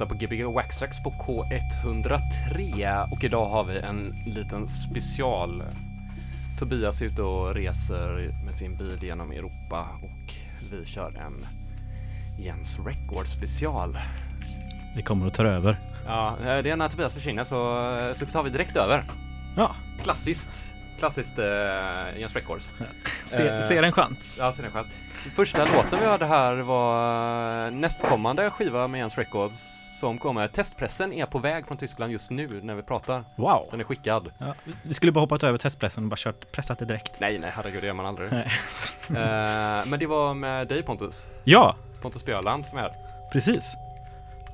lyssnar på Gbg Waxtrax på K103 och idag har vi en liten special. Tobias är ute och reser med sin bil genom Europa och vi kör en Jens Record special. Vi kommer att ta över. Ja, eh, det är när Tobias försvinner så, så tar vi direkt över. Ja, Klassiskt, klassiskt uh, Jens Records. se, Eh. ser en chans. Ja, ser ni själv. Första låten vi hörde här var nästkommande skiva med Jens Records som kommer. Testpressen är på väg från Tyskland just nu när vi pratar. Wow. Den är skickad. Ja, vi skulle bara hoppat över testpressen och bara kört, pressat det direkt. Nej, nej, herregud, det gör man aldrig. Nej. Eh, men det var med dig Pontus. Ja, Pontus Björland som är här. precis.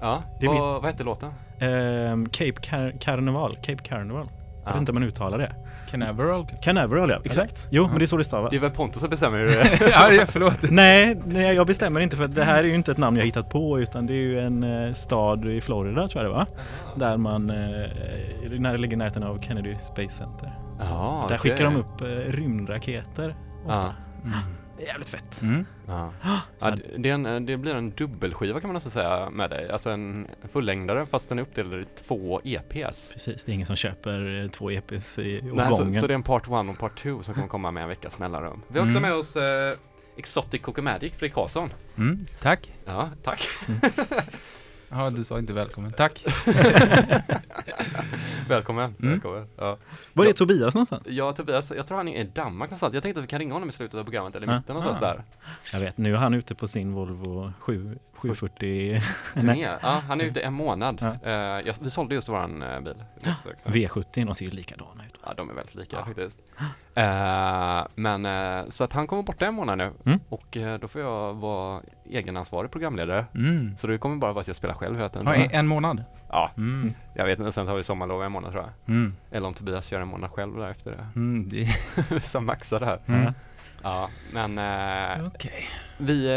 Ja, Det vad, vad hette låten? Ehm, Cape Car- Carnival, Cape Carnival. Jag vet inte om man uttalar det. Canaveral? Canaveral ja, exakt. Jo, men det är så det stavas. Det är väl Pontus som bestämmer hur det ja, ja, förlåt. Nej, nej, jag bestämmer inte för det här är ju inte ett namn jag hittat på utan det är ju en eh, stad i Florida tror jag det var. Där man, eh, när det ligger i närheten av Kennedy Space Center. Ja, Där okej. skickar de upp eh, rymdraketer. Ja. Ofta. Mm. Det är jävligt fett. Mm. Ja. Så Ja, det, är en, det blir en dubbelskiva kan man nästan säga med dig. Alltså en fullängdare fast den är uppdelad i två EPs. Precis, det är ingen som köper eh, två EPs i Nej, så, gången. så det är en part 1 och part 2 som kommer komma med en veckas mellanrum. Vi har också Mm. med oss eh, Exotic Cocomagic, Fredrik Karlsson. Mm. Tack. Ja, tack. Ja, du sa inte välkommen. Tack. Välkommen. Mm. Välkommen. Ja. Var är Tobias någonstans? ja, Tobias, jag tror han är i Danmark någonstans. Jag tänkte att vi kan ringa honom i slutet av programmet eller i Ja. mitten någonstans Ah. där. Jag vet, nu är han ute på sin Volvo 7, 740 Turné. Ja, han är ute en månad. Ja. Jag, vi sålde just våran eh, bil. Just också. V70, de ser ju likadana ut. Ja, de är väldigt lika Ja. faktiskt. Eh, men så att han kommer borta en månad nu Mm. och då får jag vara egenansvarig programledare. Mm. Så det kommer bara vara att jag spelar själv hela tiden. Ja, en, månad? Ja, Mm. jag vet inte. Sen tar vi sommarlov en månad tror jag. Mm. Eller om Tobias kör en månad själv där efter det. Mm. Det... Som maxar det här. Mm. Ja, men Okej. vi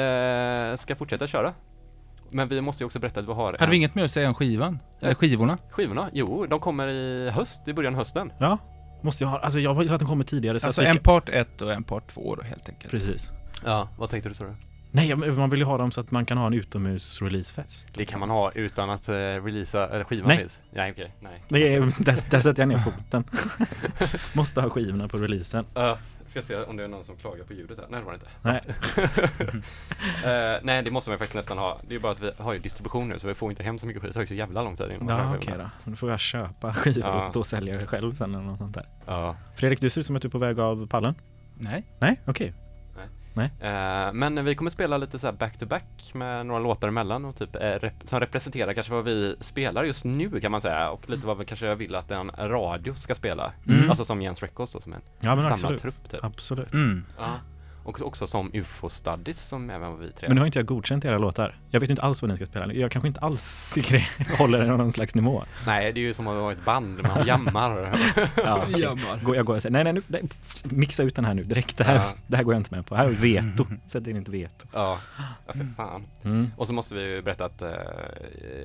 ska fortsätta köra. Men vi måste ju också berätta att vi har Hade en- vi inget mer att säga om skivan? Eller skivorna? skivorna. Jo, de kommer i höst, i början av hösten. Ja, måste jag ha. Alltså jag vill att den kommer tidigare. Så Alltså att vi en part ett och en part två då helt enkelt. Precis. Ja, vad tänkte du så? Nej, man vill ju ha dem så att man kan ha en utomhus-releasefest. Det kan man ha utan att uh, releasa eller skivan Nej. finns? Nej, okej, nej. Det är, där, där sätter jag ner foten. Måste ha skivorna på releasen. Uh, ska se om det är någon som klagar på ljudet här. Nej, det var det inte. Nej, Eh, nej, det måste man faktiskt nästan ha. Det är bara att vi har ju distribution nu så vi får inte hem så mycket skit. Det tar ju så jävla lång tid innan man ja, okej då. Då får jag köpa skivor Ja. och stå och sälja det själv sen eller något sånt där. Ja. Fredrik, du ser ut som att du är på väg av pallen. Nej. Nej, okej. Eh, men vi kommer spela lite så här back to back med några låtar emellan och typ eh, rep- som representerar kanske vad vi spelar just nu kan man säga och lite vad vi kanske vill att en radio ska spela. Mm. Alltså som Jens Records då, som en Ja, samlad absolut. trupp typ. Absolut. Mm. Ja. Och också som UFO Studies som även var vi tre. Men nu har inte jag godkänt era låtar. Jag vet inte alls vad ni ska spela. Jag kanske inte alls tycker det håller någon slags nivå. Nej, det är ju som att vara ett band, man jammar. Ja, okej. Jammar. Går, jag går och säger, nej, nej, nu, nej, mixa ut den här nu direkt. Det här, Ja. det här går jag inte med på. Här är veto. Sätt in inte veto. ja, ja för fan. Mm. Och så måste vi ju berätta att uh,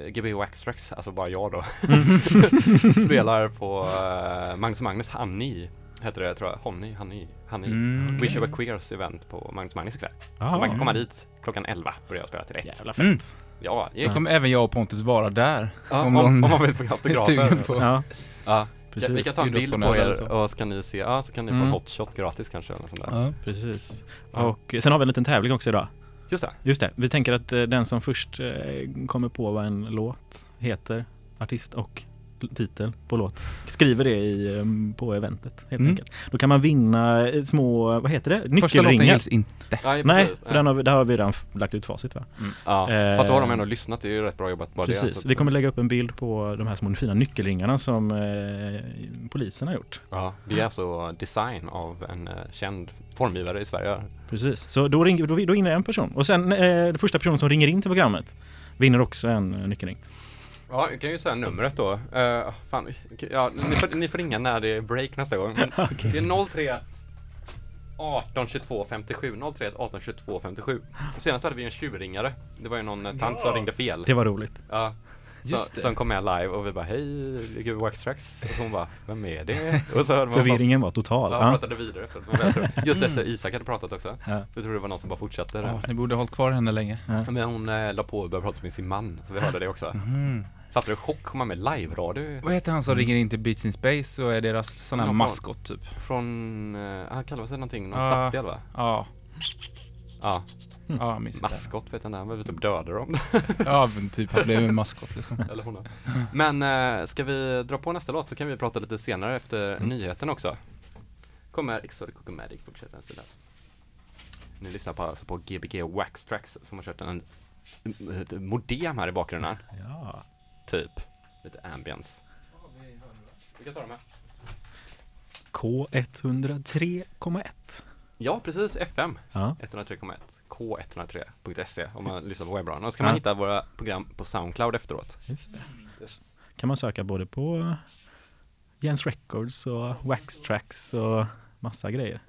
Gbg Waxtrax, alltså bara jag då, Mm. spelar på uh, Magnus och Magnus Honey, heter det tror jag. Honey, Honey, Honey. Mm. Wish You Were Queers event på Magnus Magnus ikväll. Ah, Så man kan komma dit klockan 11, börjar jag spela till ett. Jävla fett. Mm. Ja, det kommer även jag och Pontus vara där. ja, om om, om, man vill få autografer. på. Ja, Ja, precis. vi kan ta en bild på er och så kan ni se, ja så kan ni få Mm. en hot shot gratis kanske eller sånt där. Ja. Precis. Ja. Och sen har vi en liten tävling också idag. Just det. Just det, vi tänker att eh, den som först eh, kommer på vad en låt heter, artist och titel på låt, skriver det i, eh, på eventet helt Mm. enkelt. Då kan man vinna eh, små, vad heter det, Första låten nyckelringar. gills inte. Nej, precis. för den har vi, där har vi redan lagt ut facit va? Ja, Eh, fast då har de ändå lyssnat, det är ju rätt bra jobbat bara det. Precis, att- vi kommer lägga upp en bild på de här små fina nyckelringarna som eh, polisen har gjort. Ja, det är alltså design av en eh, känd formgivare i Sverige. Precis, så då, ringer, då, då en person. Och sen eh, den första personen som ringer in till programmet vinner också en eh, nyckelring. Ja, jag kan ju säga numret då. Uh, fan, ja, ni, får, ni får ringa när det är break nästa gång. Men Det är 031 18 22 57 031 18 22 57 Senast hade vi en tjurringare Det var ju någon eh, tant som ringde fel Det var roligt. Ja Just så, som kom med live och vi bara hej, gud Wax Tracks. Och hon bara, vem är det? Och så hörde man bara, Förvirringen var total. Ja, Ja. pratade vidare efter men jag tror, Just det, så Isak hade pratat också. Ja. Jag tror det var någon som bara fortsatte. Ja, ni borde ha hållit kvar henne länge. Men hon eh, la på och började prata med sin man, så vi hörde det också. Mhm. Fattar du chock? Komma med live-radio Vad heter han som ringer in till Beats in Space och är deras sån här Ja, maskot typ? från, eh, han kallar sig någonting, någon Ja. stadsdel va? Ja, Ja, ja jag minns inte. maskot vet jag inte, han väl typ dödade dem. Ja, men typ han blev en maskot liksom. Eller hon har. Men eh, ska vi dra på nästa låt så kan vi prata lite senare efter nyheten också. Kommer Exotic Cocomatic fortsätta en stund här. Ni lyssnar på, alltså på Gbg Wax Tracks som har kört en, en, modem här i bakgrunden. Ja. Typ. Lite ambience. Vi kan ta dem här. K103,1. Ja, precis. FM Ja. 103,1. K103.se E om man lyssnar på webbradion. Och så kan man Ja. hitta våra program på Soundcloud efteråt. Just det. Kan man söka både på Jens Records och Wax Tracks och massa grejer.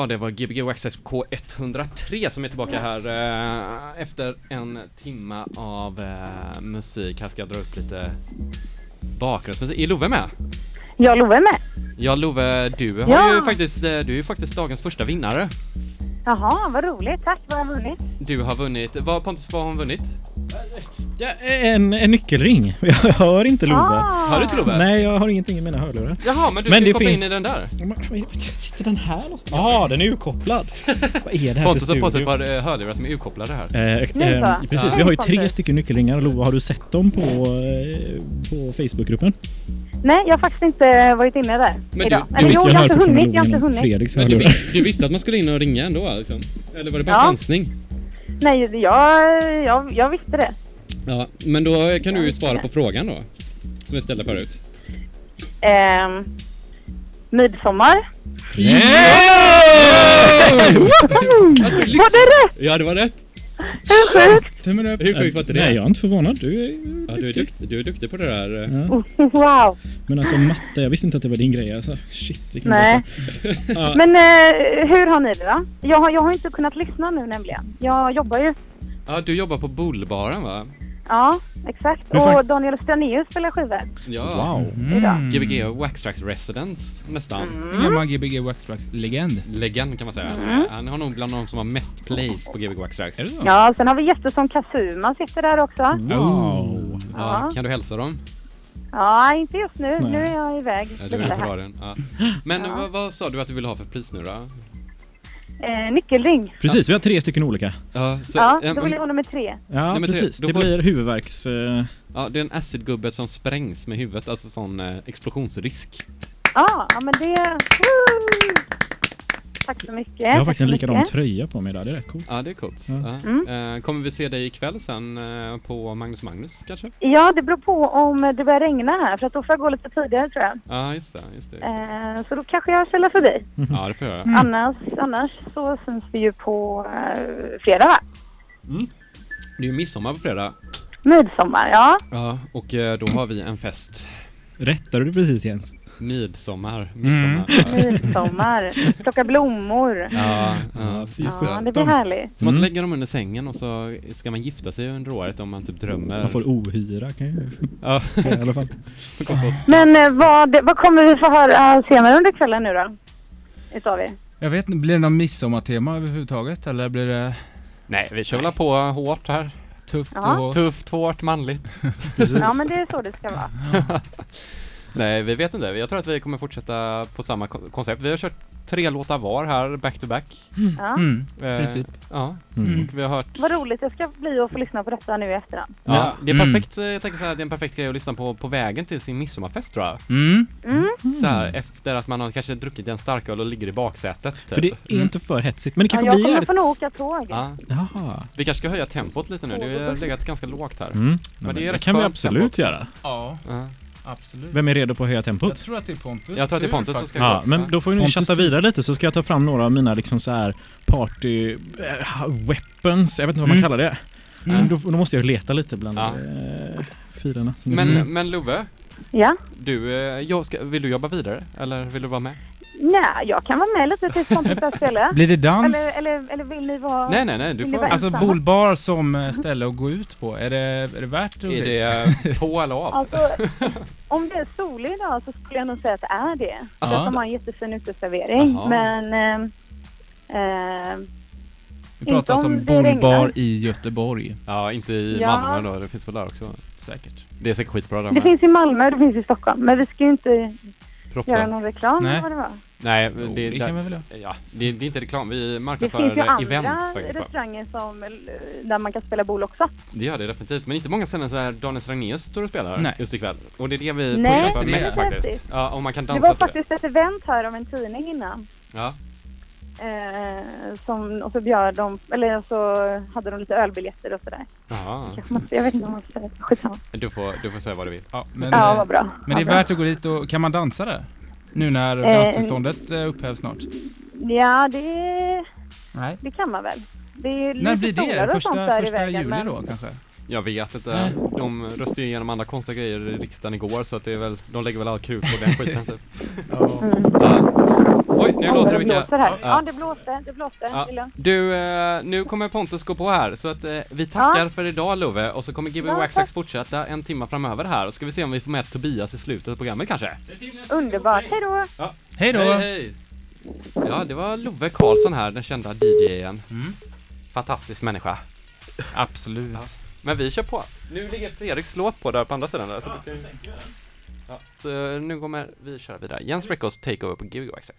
Ja, det var Gbg Waxxed K103 som är tillbaka här eh, efter en timma av eh, musik. Här ska jag dra upp lite bakgrundsmusik. Är Love med? Jag Love är med. Ja, Love, du har Ja. ju faktiskt, eh, du är ju faktiskt dagens första vinnare. Jaha, vad roligt. Tack, vad har jag vunnit? Du har vunnit, vad Pontus, vad har hon vunnit? Ja, en, en nyckelring. Jag hör inte Love. Ah. Hör du till Love? Nej, jag har ingenting i mina hörlurar. Jaha, men du Men ska det koppla finns- in i den där. Men Sitter den här någonstans? Ja, den är urkopplad. Vad är det här Pontus för har på sig ett par eh, hörlurar som är urkopplade här. Eh, eh, så. precis, Ja. vi har ju tre stycken nyckelringar. Lova, har du sett dem på, eh, på Facebookgruppen? Nej, jag har faktiskt inte varit inne där du- idag. du Eller jo, jag har inte fortfarande hunnit. Jag har inte hunnit. Fredriks Men du, hörlurar. vis- du visste att man skulle in och ringa ändå liksom? Eller var det bara Ja. chansning? Nej, jag, jag, jag visste det. Ja, men då kan du ju svara på frågan då. Som vi ställde förut. Ehm, midsommar. Var det rätt? Ja, det var rätt! Hur sjukt? Tummen upp. Hur sjukt var inte det? Nej, jag är inte förvånad. Du är Ja, du är, duktig, du är duktig på det där. Ja. Wow. Men alltså matte, jag visste inte att det var din grej alltså. Shit, vilken Nej. Ja, Men eh, hur har ni det då? Jag, har- jag har inte kunnat lyssna nu nämligen. Jag jobbar ju. Ja, du jobbar på Bullbaren va? Ja, exakt. Men fan- Och Daniel Stranéus spelar skivor Ja. Wow. Mm. Gbg Waxtrax Residence nästan. En gammal Gbg Waxtrax-legend. Legend kan man säga. Mm. Han har nog bland de som har mest plays på Gbg Waxtrax. Är det så? Ja, sen har vi gäster som Kazuma sitter där också. Wow. Ja, Ja. kan du hälsa dem? Ja, inte just nu. Nej. Nu är jag iväg. Ja, du är lite på här. radion. Ja. Men Ja. vad, vad sa du att du ville ha för pris nu då? Eh, nyckelring. Precis, vi har tre stycken olika. Ja, så, Ja, eh, då vill jag ha nummer tre. Ja, Nej, men precis. det- Det, får- blir huvudvärks... Eh, ja, det är en acidgubbe som sprängs med huvudet, alltså sån eh, explosionsrisk. Ja, ja men det... Woo! Tack så mycket. jag har Tack faktiskt en likadan mycket. tröja på mig där, det är rätt coolt. Ja, det är coolt. Ja. Ja. Mm. Eh, kommer vi se dig ikväll sen eh, på Magnus Magnus kanske? Ja, det beror på om det börjar regna här för att då får jag gå lite tidigare tror jag. Ja, just det. Just det, just det. Eh, så då kanske jag källar förbi. Ja, det får jag göra. Mm. Annars, annars så syns vi ju på fredag va? Det är ju midsommar på fredag. Midsommar, ja. Ja, och då har vi en fest. Rättade du precis Jens? Midsommar. Midsommar. Mm. Midsommar. Plocka blommor. Ja, ja, Ja, just Ja, det. det blir härligt. Som att Mm. lägga dem under sängen och så ska man gifta sig under året om man typ drömmer. Man får ohyra kan jag Ja, i alla fall. Men eh, vad, vad kommer vi få höra senare under kvällen nu då? Utav er? Jag vet inte, blir det någon midsommartema överhuvudtaget? Eller blir det Nej, vi kör väl på hårt här. tufft Ja. och... Tufft, hårt, manligt. Ja, men det är så det ska vara. Nej, vi vet inte. Jag tror att vi kommer fortsätta på samma ko- koncept. Vi har kört tre låtar var här, back to back. Ja. Mm, Eh, princip. Ja, Mm. och vi har hört Vad roligt det ska bli att få lyssna på detta nu i efterhand. Ja, det är Mm. perfekt, eh, jag tänker så här, det är en perfekt grej att lyssna på på vägen till sin midsommarfest tror jag. Mm. Mm. Så här, efter att man har kanske druckit en starköl och ligger i baksätet. Typ. För det är inte för hetsigt, men det Ja, kanske jag blir kommer jävligt... få nog åka tåg. Ja, Jaha. vi kanske ska höja tempot lite nu, det har legat ganska lågt här. Mm. Men Men det är det, kan vi absolut tempot. göra. Ja, Ja. Absolut. Vem är redo på att höja Jag tempot? tror att det är Pontus Jag tror att det är Pontus som ska. Ja, men då får vi nog Pontus chatta vidare lite så ska jag ta fram några av mina liksom så här party eh, weapons, jag vet inte vad man Mm. kallar det. Mm. Då, då måste jag leta lite bland Ja. eh, firarna. Men, Mm. men Love, Ja. du, eh, jag ska, vill du jobba vidare? Eller vill du vara med? Nej, jag kan vara med lite tills börjar spela. Blir det dans? Eller, eller, eller vill ni vara... Nej, nej, nej, du Vill ni får... vara Alltså ensamma? bolbar som eh, ställe att gå ut på, är det, är det värt det? Är det på eller av? Alltså, om det är solig idag så skulle jag nog säga att det är det. Alltså, Alltså, de har en jättefin uteservering. Jaha. Men... ehm, ehm, Vi pratar inte om om det regnar. bolbar i Göteborg. Ja, inte i Ja. Malmö då, det finns väl där också? Säkert. Det är säkert skitbra där det med. finns i Malmö det finns i Stockholm. Men vi ska ju inte göra Propsa. någon reklam Nej. eller vad det var. Nej, Jo, det, det kan vi väl göra. Ja, det, det är inte reklam, vi Det marknadsför finns ju eh, andra event restauranger som, där man kan spela bol också. Det gör det definitivt, men inte många ställen där Daniel Strangnéus står och spelar Nej. just ikväll. Och det är det vi Nej, pushar för det mest det. faktiskt. Ja, om man kan Det dansa var till faktiskt ett event här av en tidning innan. det. Ja. Eh, som, och så bjöd de, eller så hade de lite ölbiljetter och sådär. Jag vet inte om man ska säga det. Skitsamma. Du får, du får säga vad du vill. Ja, men, Ja, eh, vad bra. men det är värt att gå dit och kan man dansa där? Nu när Eh, danstillståndet eh, upphävs snart? Ja, det, Nej. det kan man väl. Det är ju När blir det? Första, första vägen. juli men- då kanske? Jag vet inte. Nej. De röstade ju igenom andra konstiga grejer i riksdagen igår så att det är väl, de lägger väl all krut på den skiten typ. Ja. Mm. Oj, nu låter det det mycket. blåser här. Ja. Ja, det blåste. Det blåste. Ja. Det är lugnt. Du, eh, nu kommer Pontus gå på här, så att eh, vi tackar för idag Love, och så kommer Gbg Ja, Waxax tack. fortsätta en timme framöver här, och ska vi se om vi får med Tobias i slutet av programmet kanske? Underbart. Hej då! Hej då! Hej, hej. Ja, det var Love Karlsson här, den kända DJen. Mm. Fantastisk människa. Absolut. Ja. Men vi kör på. Nu ligger Fredriks låt på där på andra sidan där. Så, du kan... ja, så nu kommer vi köra vidare. Jens Records Takeover på Gbg Waxax.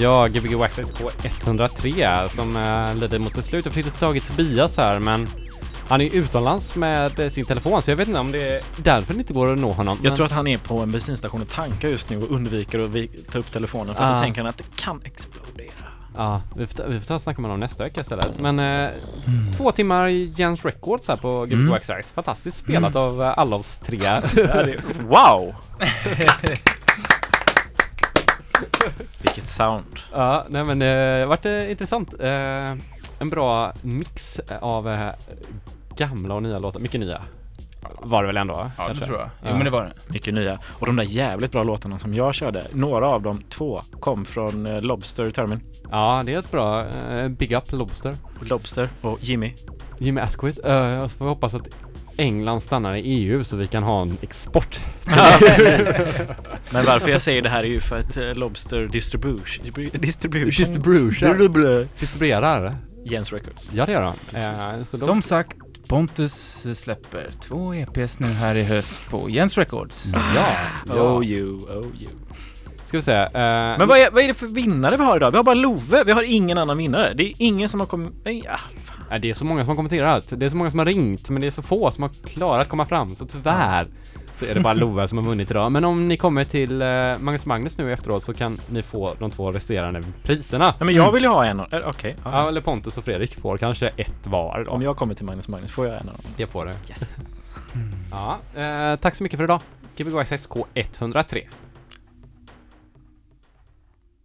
Ja, Gbg Waxxax K103 som uh, lider mot sitt slut. Jag försökte få tag i Tobias här men han är utomlands med eh, sin telefon så jag vet inte om det är därför det inte går att nå honom. Jag men- tror att han är på en bensinstation och tankar just nu och undviker att ta upp telefonen för att Ah. då tänker han att det kan explodera. Ja, vi får, ta, vi får ta och snacka med honom nästa vecka istället. Men eh, två timmar Jens Records här på Gbg Mm. Fantastiskt spelat av eh, alla oss tre. Wow! Sound. Ja, nej men det uh, vart eh, intressant. Eh, en bra mix av eh, gamla och nya låtar. Mycket nya. Var det väl ändå? va? Ja, det Kanske? tror jag. Jo, Ja. men det var det. Mycket nya. Och de där jävligt bra låtarna som jag körde, några av dem, två, kom från eh, Lobster Termin. Ja, det är ett bra eh, Big Up Lobster. Lobster och Jimmy. Jimmy Asquith. Uh, och så får vi hoppas att England stannar i EU så vi kan ha en export. Men varför jag säger det här är ju för att eh, Lobster Distribution, distribution, Distribution. Distribuerar. Jens Records. Ja, det gör de. Eh, så de- Som sagt, Pontus släpper två EPs nu här i höst på Jens Records. Ja, ja. Oh you, oh you. Ska vi säga. eh, Men vad är, vad är det för vinnare vi har idag? Vi har bara Love, vi har ingen annan vinnare. Det är ingen som har kommit... Nej, Ja, fan. Det är så många som har kommenterat. Det är så många som har ringt, men det är så få som har klarat att komma fram. Så tyvärr så är det bara Love som har vunnit idag. Men om ni kommer till eh, Magnus Magnus nu efteråt så kan ni få de två resterande priserna. Nej men jag vill ju ha en. eh, Okej. ja. Ja, eller Pontus och Fredrik får kanske ett var då. Om jag kommer till Magnus Magnus får jag en av dem. Det får det. Yes. Ja, eh, tack så mycket för idag. Gbg Access K103.